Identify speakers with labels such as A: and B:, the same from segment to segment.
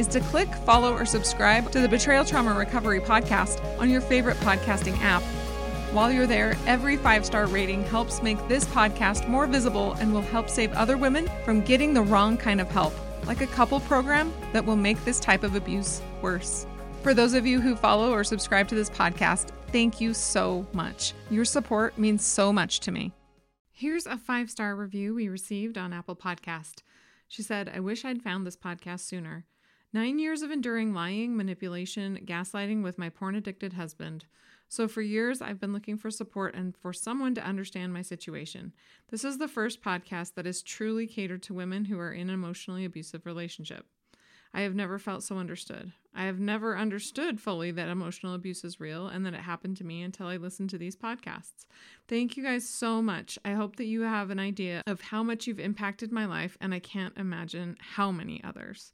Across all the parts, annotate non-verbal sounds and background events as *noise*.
A: is to click, follow, or subscribe to the Betrayal Trauma Recovery podcast on your favorite podcasting app. While you're there, every five star rating helps make this podcast more visible and will help save other women from getting the wrong kind of help, like a couple program that will make this type of abuse worse. For those of you who follow or subscribe to this podcast, thank you so much. Your support means so much to me. Here's a five star review we received on Apple Podcast. She said, I wish I'd found this podcast sooner. Nine years of enduring lying, manipulation, gaslighting with my porn addicted husband. So, for years, I've been looking for support and for someone to understand my situation. This is the first podcast that is truly catered to women who are in an emotionally abusive relationship. I have never felt so understood. I have never understood fully that emotional abuse is real and that it happened to me until I listened to these podcasts. Thank you guys so much. I hope that you have an idea of how much you've impacted my life, and I can't imagine how many others.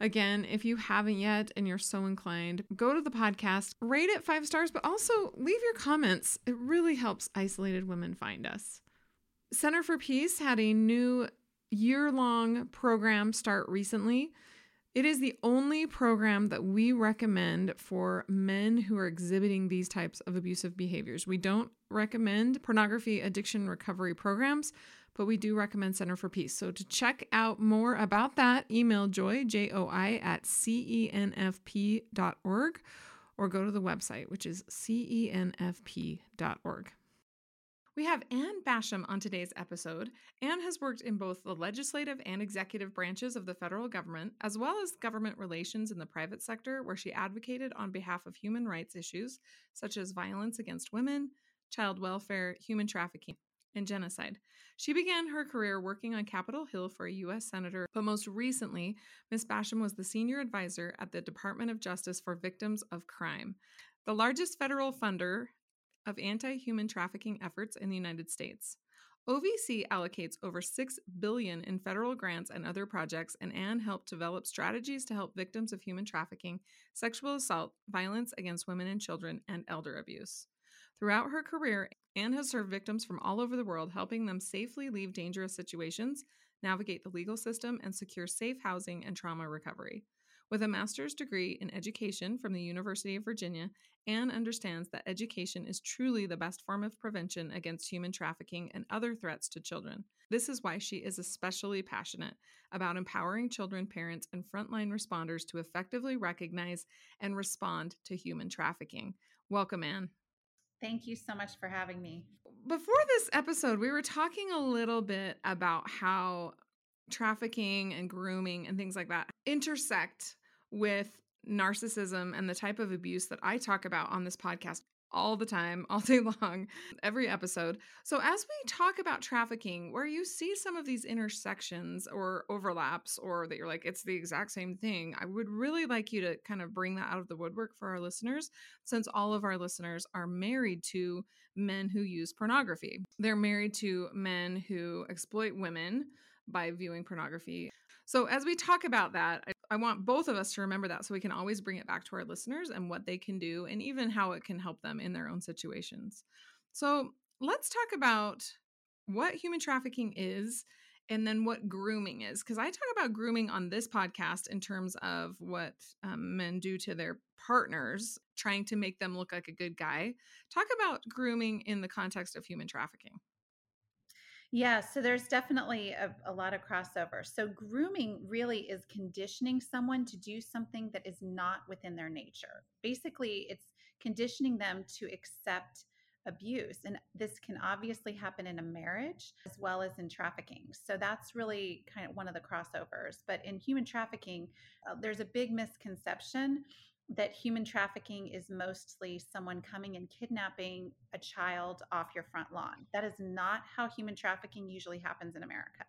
A: Again, if you haven't yet and you're so inclined, go to the podcast, rate it five stars, but also leave your comments. It really helps isolated women find us. Center for Peace had a new year long program start recently. It is the only program that we recommend for men who are exhibiting these types of abusive behaviors. We don't recommend pornography addiction recovery programs but we do recommend Center for Peace. So to check out more about that, email joy, J O I, at cenfp.org or go to the website, which is cenfp.org. We have Anne Basham on today's episode. Anne has worked in both the legislative and executive branches of the federal government, as well as government relations in the private sector, where she advocated on behalf of human rights issues such as violence against women, child welfare, human trafficking, and genocide. She began her career working on Capitol Hill for a U.S. Senator, but most recently, Ms. Basham was the senior advisor at the Department of Justice for Victims of Crime, the largest federal funder of anti human trafficking efforts in the United States. OVC allocates over 6 billion in federal grants and other projects and Anne helped develop strategies to help victims of human trafficking, sexual assault, violence against women and children, and elder abuse. Throughout her career, Anne has served victims from all over the world, helping them safely leave dangerous situations, navigate the legal system, and secure safe housing and trauma recovery. With a master's degree in education from the University of Virginia, Anne understands that education is truly the best form of prevention against human trafficking and other threats to children. This is why she is especially passionate about empowering children, parents, and frontline responders to effectively recognize and respond to human trafficking. Welcome, Anne.
B: Thank you so much for having me.
A: Before this episode, we were talking a little bit about how trafficking and grooming and things like that intersect with narcissism and the type of abuse that I talk about on this podcast all the time, *laughs* all day long, every episode. So, as we talk about trafficking, where you see some of these intersections or overlaps, or that you're like, it's the exact same thing, I would really like you to kind of bring that out of the woodwork for our listeners, since all of our listeners are married to men who use pornography. They're married to men who exploit women by viewing pornography. So, as we talk about that, I, want both of us to remember that so we can always bring it back to our listeners and what they can do and even how it can help them in their own situations. So, let's talk about what human trafficking is and then what grooming is. Because I talk about grooming on this podcast in terms of what um, men do to their partners, trying to make them look like a good guy. Talk about grooming in the context of human trafficking.
B: Yeah, so there's definitely a, a, lot of crossover. So, grooming really is conditioning someone to do something that is not within their nature. Basically, it's conditioning them to accept abuse. And this can obviously happen in a marriage as well as in trafficking. So, that's really kind of one of the crossovers. But in human trafficking, uh, there's a big misconception that human trafficking is mostly someone coming and kidnapping a child off your front lawn. That is not how human trafficking usually happens in America.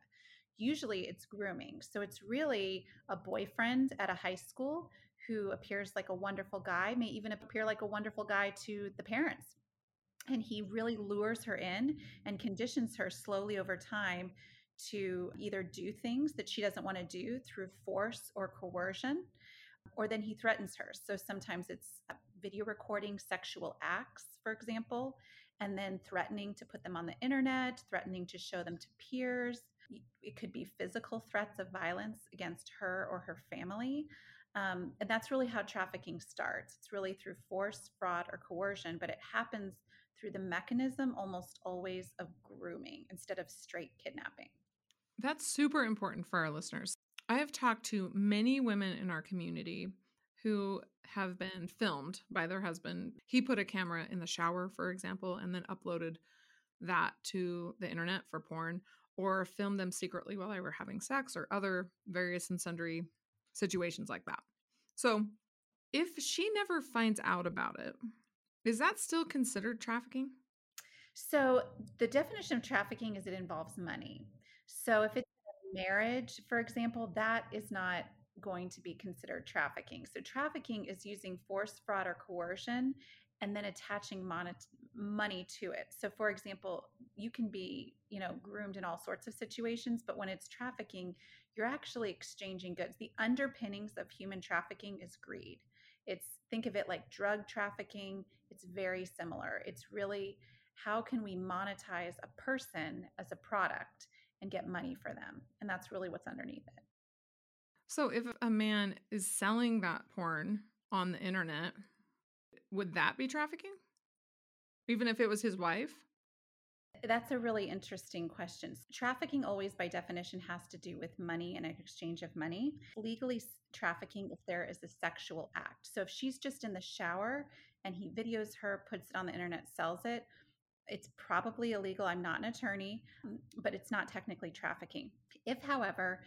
B: Usually it's grooming. So it's really a boyfriend at a high school who appears like a wonderful guy, may even appear like a wonderful guy to the parents. And he really lures her in and conditions her slowly over time to either do things that she doesn't want to do through force or coercion or then he threatens her. So sometimes it's video recording sexual acts, for example, and then threatening to put them on the internet, threatening to show them to peers. It could be physical threats of violence against her or her family. Um, and that's really how trafficking starts. It's really through force, fraud, or coercion, but it happens through the mechanism almost always of grooming instead of straight kidnapping.
A: That's super important for our listeners. I have talked to many women in our community who have been filmed by their husband. He put a camera in the shower, for example, and then uploaded that to the internet for porn or filmed them secretly while they were having sex or other various and sundry situations like that. So, if she never finds out about it, is that still considered trafficking?
B: So, the definition of trafficking is it involves money. So, if it's marriage, for example, that is not going to be considered trafficking. So, trafficking is using force, fraud, or coercion and then attaching mon- money to it. So, for example, you can be, you know, groomed in all sorts of situations, but when it's trafficking, you're actually exchanging goods. The underpinnings of human trafficking is greed. It's think of it like drug trafficking. It's very similar. It's really how can we monetize a person as a product and get money for them. And that's really what's underneath it.
A: So if a man is selling that porn on the internet, would that be trafficking? Even if it was his wife?
B: That's a really interesting question. Trafficking always, by definition, has to do with money and an exchange of money. Legally, trafficking if there is a sexual act. So if she's just in the shower and he videos her, puts it on the internet, sells it, it's probably illegal. I'm not an attorney, um, but it's not technically trafficking. If, however,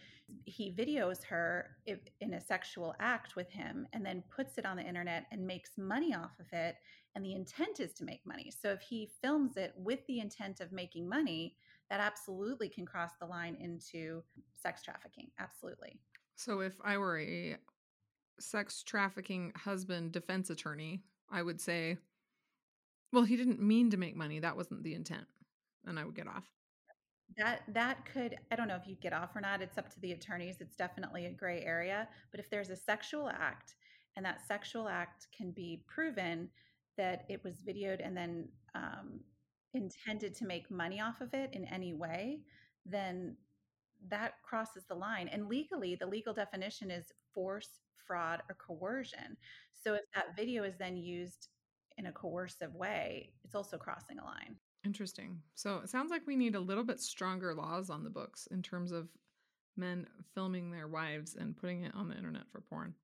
B: he videos her in a sexual act with him and then puts it on the internet and makes money off of it, and the intent is to make money. So if he films it with the intent of making money, that absolutely can cross the line into sex trafficking. Absolutely.
A: So if I were a sex trafficking husband defense attorney, I would say, well, he didn't mean to make money. That wasn't the intent. And I would get off.
B: That that could I don't know if you'd get off or not. It's up to the attorneys. It's definitely a gray area. But if there's a sexual act and that sexual act can be proven that it was videoed and then um, intended to make money off of it in any way, then that crosses the line. And legally, the legal definition is force, fraud, or coercion. So if that video is then used in a coercive way, it's also crossing a line.
A: Interesting. So it sounds like we need a little bit stronger laws on the books in terms of men filming their wives and putting it on the internet for porn.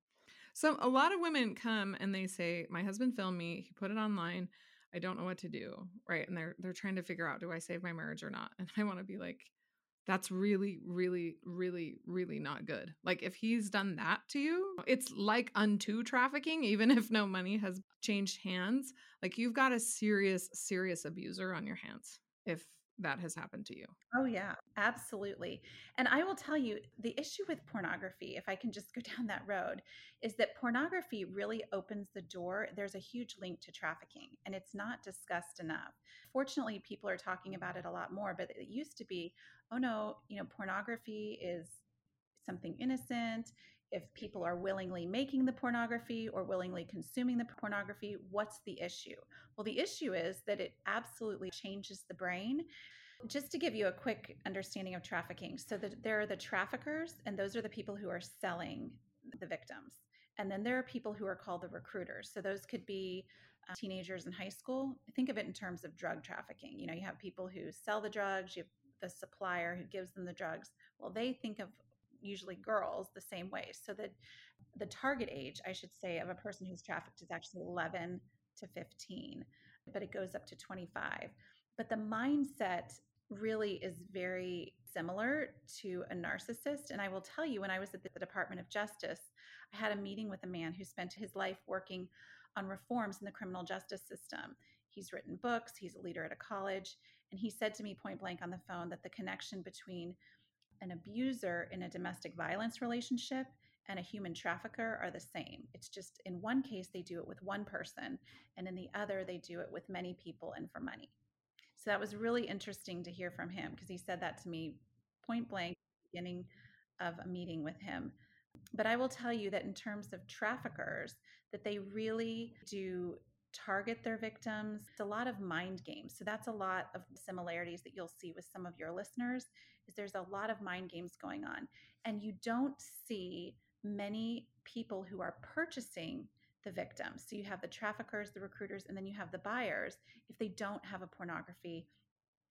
A: So a lot of women come and they say, "My husband filmed me. He put it online. I don't know what to do." Right? And they're they're trying to figure out, "Do I save my marriage or not?" *laughs* And I want to be like, that's really, really, really, really not good. Like, if he's done that to you, it's like unto trafficking, even *laughs* if no money has changed hands. Like, you've got a serious, serious abuser on your hands if that has happened to you.
B: Oh, yeah, absolutely. And I will tell you the issue with pornography, if I can just go *laughs* down that road, is that pornography really opens the door. There's a huge link to trafficking, and it's not discussed enough. Fortunately, people are talking about it a lot more, but it used to be, oh no, you know, pornography is something innocent. If people are willingly making the pornography or willingly consuming the pornography, what's the issue? Well, the issue is that it absolutely changes the brain. Just to give you a quick understanding of trafficking, so that there are the traffickers, and those are the people who are selling the victims. And then there are people who are called the recruiters. So those could be uh, teenagers in high school. Think of it in terms of drug trafficking. You know, you have people who sell the drugs, you have the supplier who gives them the drugs, well, they think of usually girls the same way. So that the target age, I should say, of a person who's trafficked is actually 11 to 15, but it goes up to 25. But the mindset really is very similar to a narcissist. And I will tell you, when I was at the Department of Justice, I had a meeting with a man who spent his life working on reforms in the criminal justice system. He's written books, he's a leader at a college, and he said to me point blank on the phone that the connection between an abuser in a domestic violence relationship and a human trafficker are the same. It's just in one case, they do it with one person, and in the other, they do it with many people and for money. So that was really interesting to hear from him because he said that to me point blank beginning of a meeting with him. But I will tell you that in terms of traffickers, that they really do target their victims. It's a lot of mind games. So that's a lot of similarities that you'll see with some of your listeners is there's a lot of mind games going on. And you don't see many people who are purchasing the victims. So you have the traffickers, the recruiters, and then you have the buyers if they don't have a pornography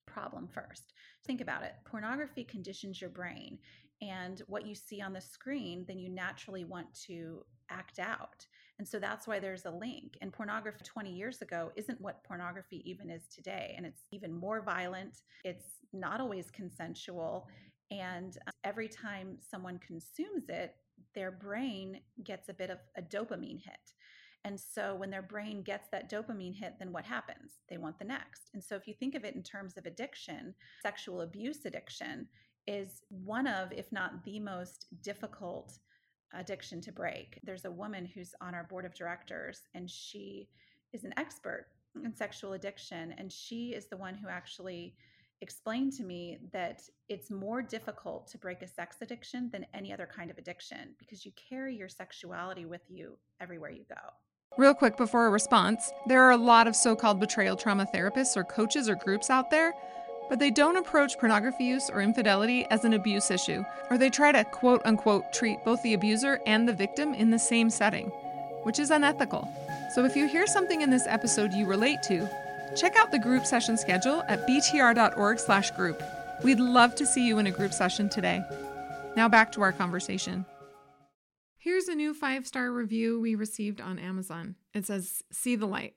B: problem first. Think about it. Pornography conditions your brain, and what you see on the screen, then you naturally want to act out. And so that's why there's a link. And pornography 20 years ago isn't what pornography even is today. And it's even more violent, it's not always consensual. And uh, every time someone consumes it, their brain gets a bit of a dopamine hit. And so when their brain gets that dopamine hit, then what happens? They want the next. And so if you think of it in terms of addiction, sexual abuse addiction is one of, if not the most difficult addiction to break. There's a woman who's on our board of directors, and she is an expert in sexual addiction. And she is the one who actually explained to me that it's more difficult to break a sex addiction than any other kind of addiction because you carry your sexuality with you everywhere you go.
A: Real quick before a response, there are a lot of so called betrayal trauma therapists or coaches or groups out there, but they don't approach pornography use or infidelity as an abuse issue, or they try to quote unquote treat both the abuser and the victim in the same setting, which is unethical. So if you hear something in this episode you relate to, Check out the group session schedule at btr.org/group. We'd love to see you in a group session today. Now back to our conversation. Here's a new five star review we received on Amazon. It says, See the light.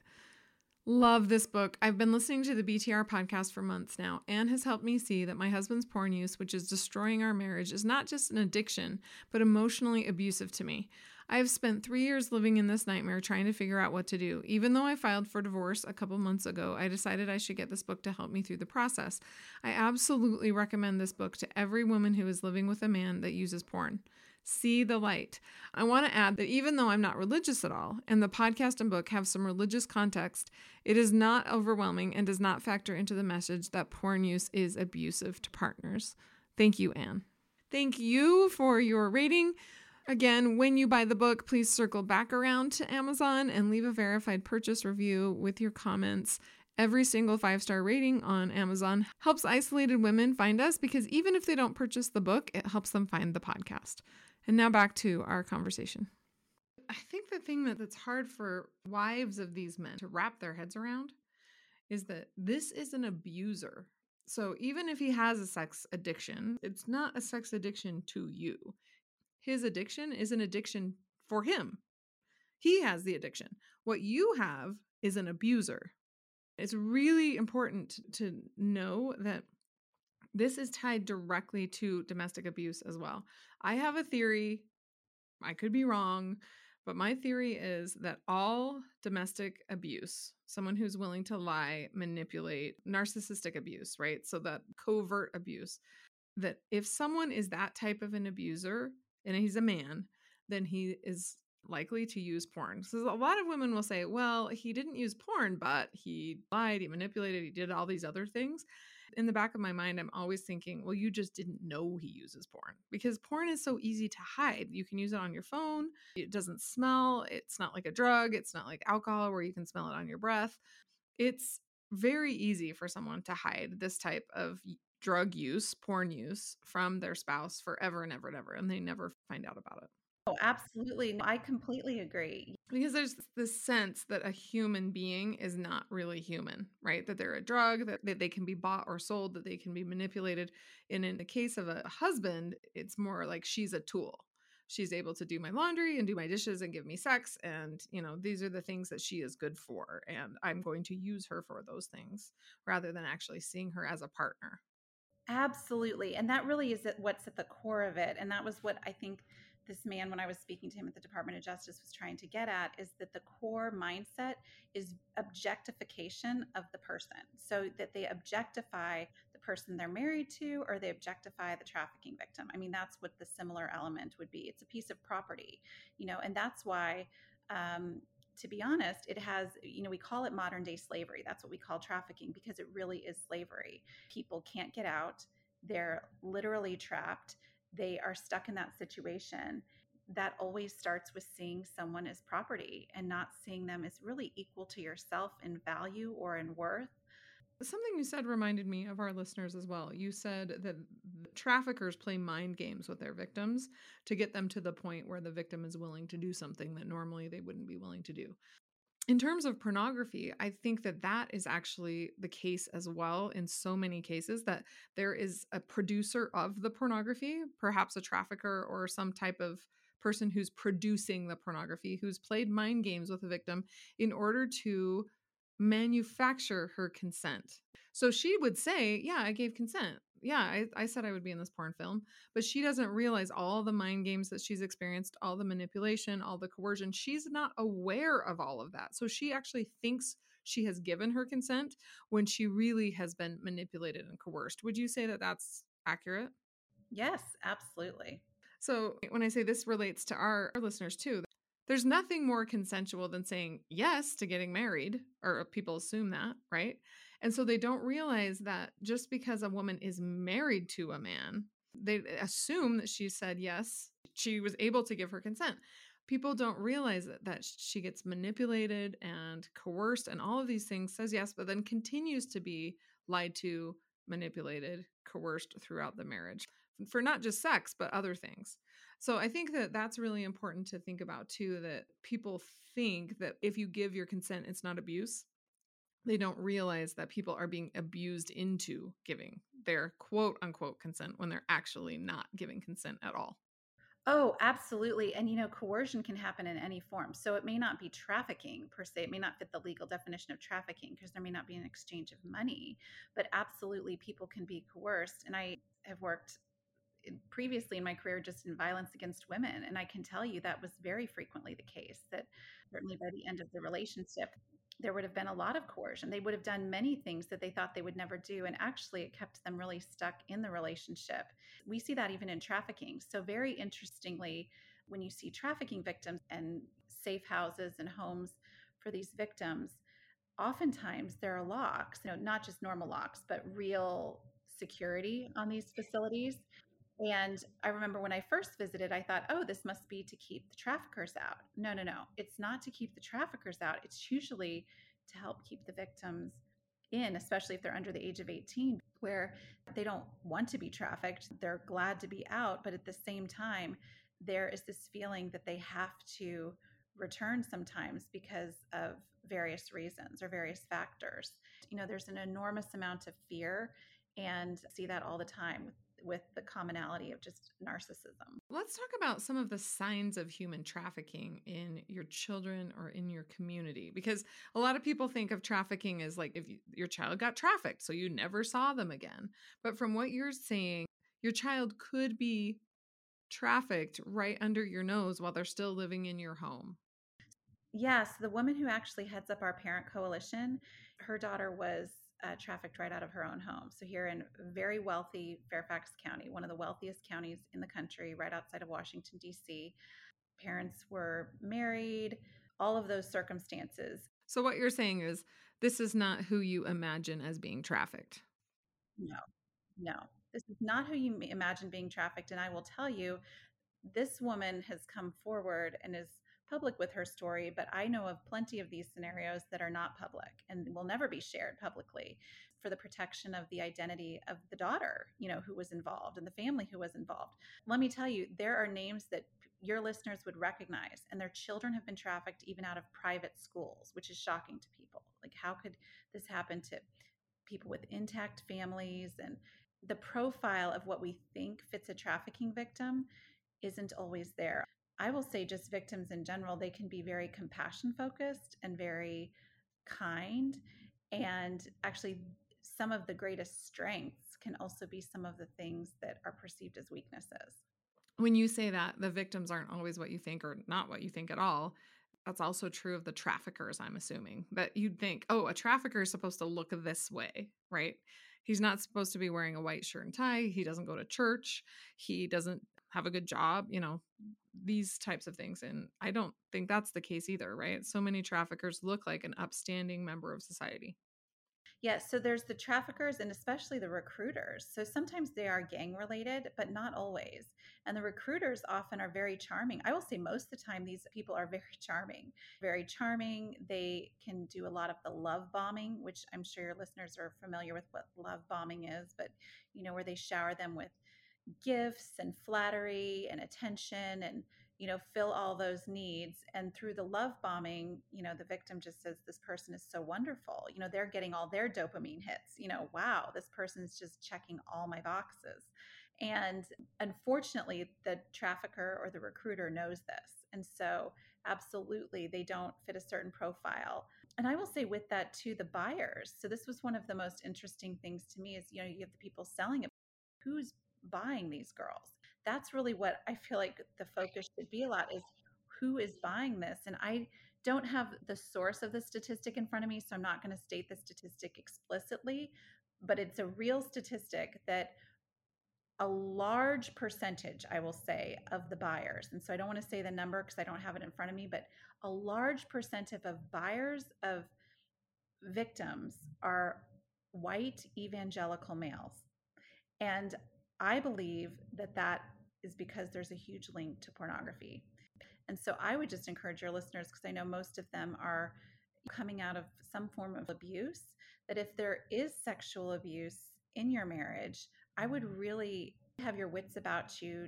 A: Love this book. I've been listening to the BTR podcast for months now. Anne has helped me see that my husband's porn use, which is destroying our marriage, is not just an addiction, but emotionally abusive to me. I have spent three years living in this nightmare trying to figure out what to do. Even though I filed for divorce a couple months ago, I decided I should get this book to help me through the process. I absolutely recommend this book to every woman who is living with a man that uses porn. See the light. I want to add that even though I'm not religious at all, and the podcast and book have some religious context, it is not overwhelming and does not factor into the message that porn use is abusive to partners. Thank you, Anne. Thank you for your rating. Again, when you buy the book, please circle back around to Amazon and leave a verified purchase review with your comments. Every single five star rating on Amazon helps isolated women find us because even if they don't purchase the book, it helps them find the podcast. And now back to our conversation. I think the thing that, that's hard for wives of these men to wrap their heads around is that this is an abuser. So even if he has a sex addiction, it's not a sex addiction to you his addiction is an addiction for him. He has the addiction. What you have is an abuser. It's really important to know that this is tied directly to domestic abuse as well. I have a theory, I could be wrong, but my theory is that all domestic abuse, someone who's willing to lie, manipulate, narcissistic abuse, right? So that covert abuse, that if someone is that type of an abuser, and he's a man, then he is likely to use porn. So a lot of women will say, well, he didn't use porn, but he lied, he manipulated, he did all these other things. In the back of my mind, I'm always thinking, well, you just didn't know he uses porn because porn is so easy to hide. You can use it on your phone. It doesn't smell. It's not like a drug. It's not like alcohol where you can smell it on your breath. It's very easy for someone to hide this type of drug use, porn use from their spouse forever and ever and ever, and they never find out about it.
B: Oh, absolutely. I completely agree.
A: Because there's this sense that a human being is not really human, right? That they're a drug, that, they can be bought or sold, that they can be manipulated. And in the case of a husband, it's more like she's a tool. She's able to do my laundry and do my dishes and give me sex. And, you know, these are the things that she is good for. And I'm going to use her for those things rather than actually seeing her as a partner.
B: Absolutely. And that really is what's at the core of it. And that was what I think this man, when I was speaking to him at the Department of Justice, was trying to get at is that the core mindset is objectification of the person. So that they objectify the person they're married to or they objectify the trafficking victim. I mean, that's what the similar element would be. It's a piece of property, you know, and that's why. Um, to be honest, it has, you know, we call it modern day slavery. That's what we call trafficking because it really is slavery. People can't get out. They're literally trapped they are stuck in that situation that always starts with seeing someone as property and not seeing them as really equal to yourself in value or in worth.
A: Something you said reminded me of our listeners as well. You said that traffickers play mind games with their victims to get them to the point where the victim is willing to do something that normally they wouldn't be willing to do in terms of pornography, I think that that is actually the case as well in so many cases that there is a producer of the pornography, perhaps a trafficker or some type of person who's producing the pornography, who's played mind games with the victim in order to manufacture her consent. So she would say, Yeah, I gave consent yeah, I, I said I would be in this porn film, but she doesn't realize all the mind games that she's experienced, all the manipulation, all the coercion. She's not aware of all of that. So she actually thinks she has given her consent when she really has been manipulated and coerced. Would you say that that's accurate?
B: Yes, absolutely.
A: So when I say this relates to our, our listeners too, there's nothing more consensual than saying yes to getting married, or people assume that, right? And so they don't realize that just because a woman is married to a man, they assume that she said yes, she was able to give her consent. People don't realize that, that she gets manipulated and coerced and all of these things, says yes, but then continues to be lied to, manipulated, coerced throughout the marriage for not just sex, but other things. So I think that that's really important to think about too that people think that if you give your consent, it's not abuse they don't realize that people are being abused into giving their quote unquote consent when they're actually not giving consent at all.
B: Oh, absolutely. And you know, coercion can happen in any form. So it may not be trafficking per se, it may not fit the legal definition of trafficking because there may not be an exchange of money, but absolutely people can be coerced. And I have worked previously in my career just in violence against women. And I can tell you that was very frequently the case that certainly by the end of the relationship, there would have been a lot of coercion. They would have done many things that they thought they would never do. And actually, it kept them really stuck in the relationship. We see that even in trafficking. So, very interestingly, when you see trafficking victims and safe houses and homes for these victims, oftentimes there are locks, you know, not just normal locks, but real security on these facilities. And I remember when I first visited, I thought, oh, this must be to keep the traffickers out. No, no, no. It's not to keep the traffickers out. It's usually to help keep the victims in, especially if they're under the age of 18, where they don't want to be trafficked. They're glad to be out. But at the same time, there is this feeling that they have to return sometimes because of various reasons or various factors. You know, there's an enormous amount of fear and see that all the time with with the commonality of just narcissism.
A: Let's talk about some of the signs of human trafficking in your children or in your community because a lot of people think of trafficking as like if you, your child got trafficked so you never saw them again. But from what you're saying, your child could be trafficked right under your nose while they're still living in your home.
B: Yes, the woman who actually heads up our parent coalition, her daughter was uh, trafficked right out of her own home. So, here in very wealthy Fairfax County, one of the wealthiest counties in the country, right outside of Washington, D.C., parents were married, all of those circumstances.
A: So, what you're saying is this is not who you imagine as being trafficked.
B: No, no. This is not who you imagine being trafficked. And I will tell you, this woman has come forward and is public with her story, but I know of plenty of these scenarios that are not public and will never be shared publicly for the protection of the identity of the daughter, you know, who was involved and the family who was involved. Let me tell you, there are names that your listeners would recognize and their children have been trafficked even out of private schools, which is shocking to people. Like how could this happen to people with intact families and the profile of what we think fits a trafficking victim isn't always there. I will say, just victims in general, they can be very compassion focused and very kind. And actually, some of the greatest strengths can also be some of the things that are perceived as weaknesses.
A: When you say that the victims aren't always what you think or not what you think at all, that's also true of the traffickers, I'm assuming. That you'd think, oh, a trafficker is supposed to look this way, right? He's not supposed to be wearing a white shirt and tie. He doesn't go to church. He doesn't have a good job, you know, these types of things. And I don't think that's the case either, right? So many traffickers look like an upstanding member of society.
B: Yes, so there's the traffickers and especially the recruiters. So sometimes they are gang related, but not always. And the recruiters often are very charming. I will say most of the time, these people are *laughs* very charming, very charming. They can do a lot of the love bombing, which I'm sure your listeners are familiar with what love bombing is, but you know, where they shower them with gifts and flattery and attention and you know fill all those needs and through the love bombing you know the victim just says this person is so wonderful. You know they're getting all their dopamine hits you know wow this person's just checking all my boxes. And unfortunately the trafficker or the recruiter knows this and so absolutely they don't fit a certain profile. And i will say with that too the buyers so this was one of the most interesting things to me is you know you have the people selling it who's buying these girls that's really what I feel like the focus should be a lot is who is buying this. And I don't have the source of the statistic in front of me, so I'm not going to state the statistic explicitly, but it's a real statistic that a large percentage, I will say, of the buyers, and so I don't want to say the number because I don't have it in front of me, but a large percentage of buyers of victims are white evangelical males. And I believe that that is because there's a huge link to pornography. And so I would just encourage your listeners, because I know most of them are coming out of some form of abuse, that if there is sexual abuse in your marriage, I would really have your wits about you.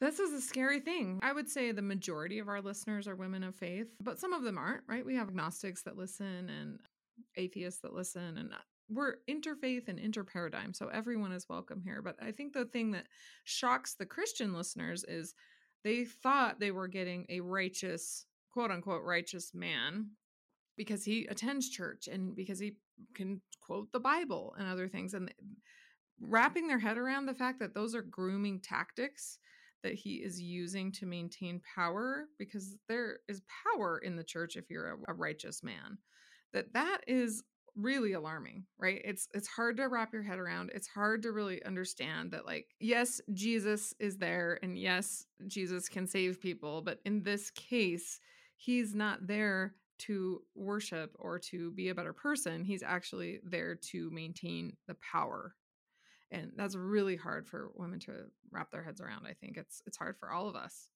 A: This is a scary thing. I would say the majority of our listeners are women of faith, but some of them aren't, right? We have agnostics that listen and atheists that listen and we're interfaith and interparadigm, so everyone is welcome here. But I think the thing that shocks the Christian listeners is they thought they were getting a righteous, quote unquote, righteous man because he attends church and because he can quote the Bible and other things. And wrapping their head around the fact that those are grooming tactics that he is using to maintain power because there is power in the church if you're a, a righteous man that that is really alarming right? It's it's hard to wrap your head around it's hard to really understand that like yes jesus is there and yes jesus can save people but in this case he's not there to worship or to be a better person he's actually there to maintain the power. And that's really hard for women to wrap their heads around i think. It's it's hard for all of us.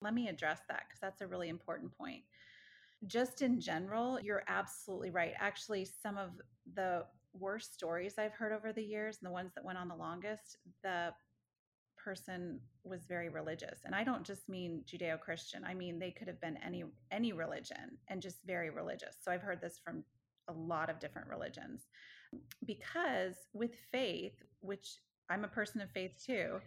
B: Let me address that because that's a really important point just in general, you're absolutely right. Actually, some of the worst stories I've heard over the years and the ones that went on the longest, the person was very religious. And I don't just mean Judeo-Christian. I mean they could have been any any religion and just very religious. So I've heard this from a lot of different religions. Because with faith, which I'm a person of faith too,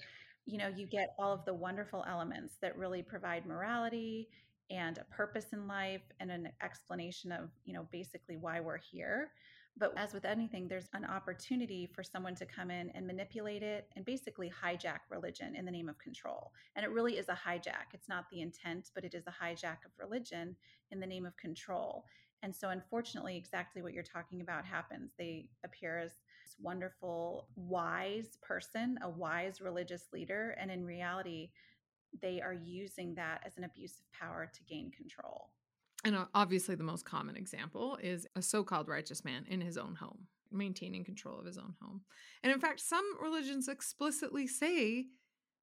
B: you know, you get all of the wonderful elements that really provide morality and a purpose in life and an explanation of, you know, basically why we're here. But as with anything, there's an opportunity for someone to come in and manipulate it and basically hijack religion in the name of control. And it really is a hijack. It's not the intent, but it is a hijack of religion in the name of control. And so, unfortunately, exactly what you're talking about happens. They appear as this wonderful, wise person, a wise religious leader. And in reality, they are using that as an abuse of power to gain control.
A: And uh, obviously, the most common example is a so called righteous man in his own home, maintaining control of his own home. And in fact, some religions explicitly say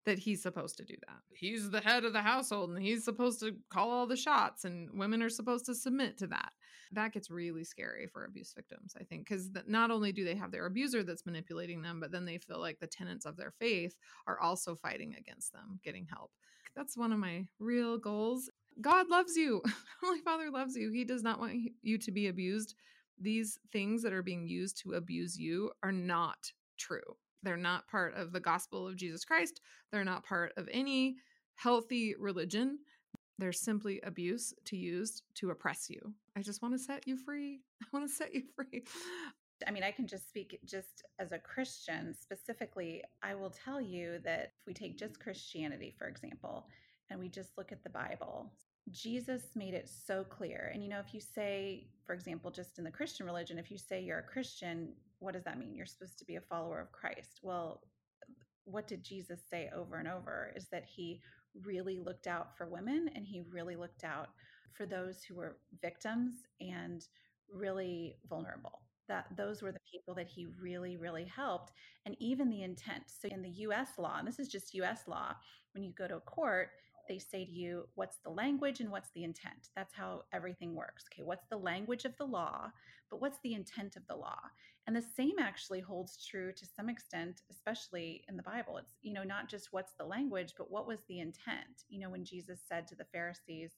A: that he's supposed to do that. He's the head of the household and he's supposed to call all the shots, and women are supposed to submit to that. That gets really scary for abuse victims, I think, because not only do they have their abuser that's manipulating them, but then they feel like the tenets of their faith are also fighting against them getting help. That's one of my real goals. God loves you. *laughs* Holy Father loves you. He does not want you to be abused. These things that are being used to abuse you are not true. They're not part of the gospel of Jesus Christ. They're not part of any healthy religion. They're simply abuse to use to oppress you. I just want to set you free. *laughs* I want to set you free.
B: I mean, I can just speak just as a Christian specifically. I will tell you that if we take just Christianity, for example, and we just look at the Bible, Jesus made it so clear. And you know, if you say, for example, just in the Christian religion, if you say you're a Christian, what does that mean? You're supposed to be a follower of Christ. Well, what did Jesus say over and over is that he really looked out for women and he really looked out for those who were victims and really vulnerable that those were the people that he really really helped and even the intent so in the US law and this is just US law when you go to a court they say to you, what's the language and what's the intent? That's how everything works. Okay, what's the language of the law, but what's the intent of the law? And the same actually holds true to some extent, especially in the Bible. It's, you know, not just what's the language, but what was the intent? You know, when Jesus said to the Pharisees,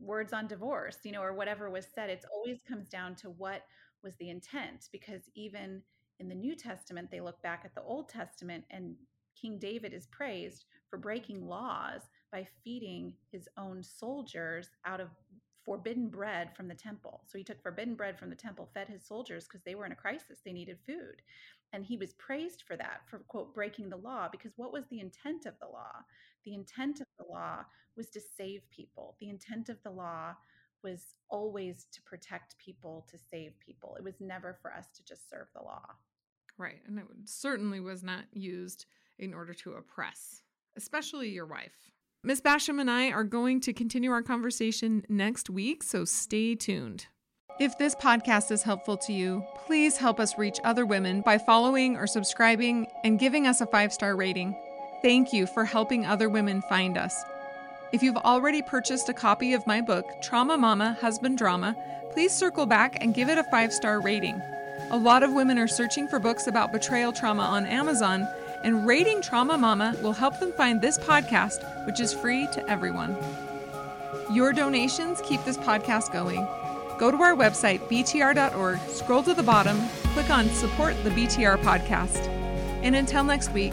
B: words on divorce, you know, or whatever was said, it mm-hmm. always comes down to what was the intent, because even in the New Testament, they look back at the Old Testament and King David is praised for breaking laws by feeding his own soldiers out of forbidden bread from the temple. So he took forbidden bread from the temple, fed his soldiers because they were in a crisis, they needed food. And he was praised for that, for quote, breaking the law, because what was the intent of the law? The intent of the law was to save people. The intent of the law was always to protect people, to save people. It was never for us to just serve the law.
A: Right. And it certainly was not used in order to oppress, especially your wife. Miss Basham and I are going to continue our conversation next week, so stay tuned. If this podcast is helpful to you, please help us reach other women by following or subscribing and giving us a five star rating. Thank you for helping other women find us. If you've already purchased a copy of my book, Trauma Mama Husband Drama, please circle back and give it a five star rating. A lot of women are searching for books about betrayal trauma on Amazon and rating Trauma Mama will help them find this podcast, which is free to everyone. Your donations keep this podcast going. Go to our website, btr.org, scroll to the bottom, click on Support the BTR Podcast. And until next week,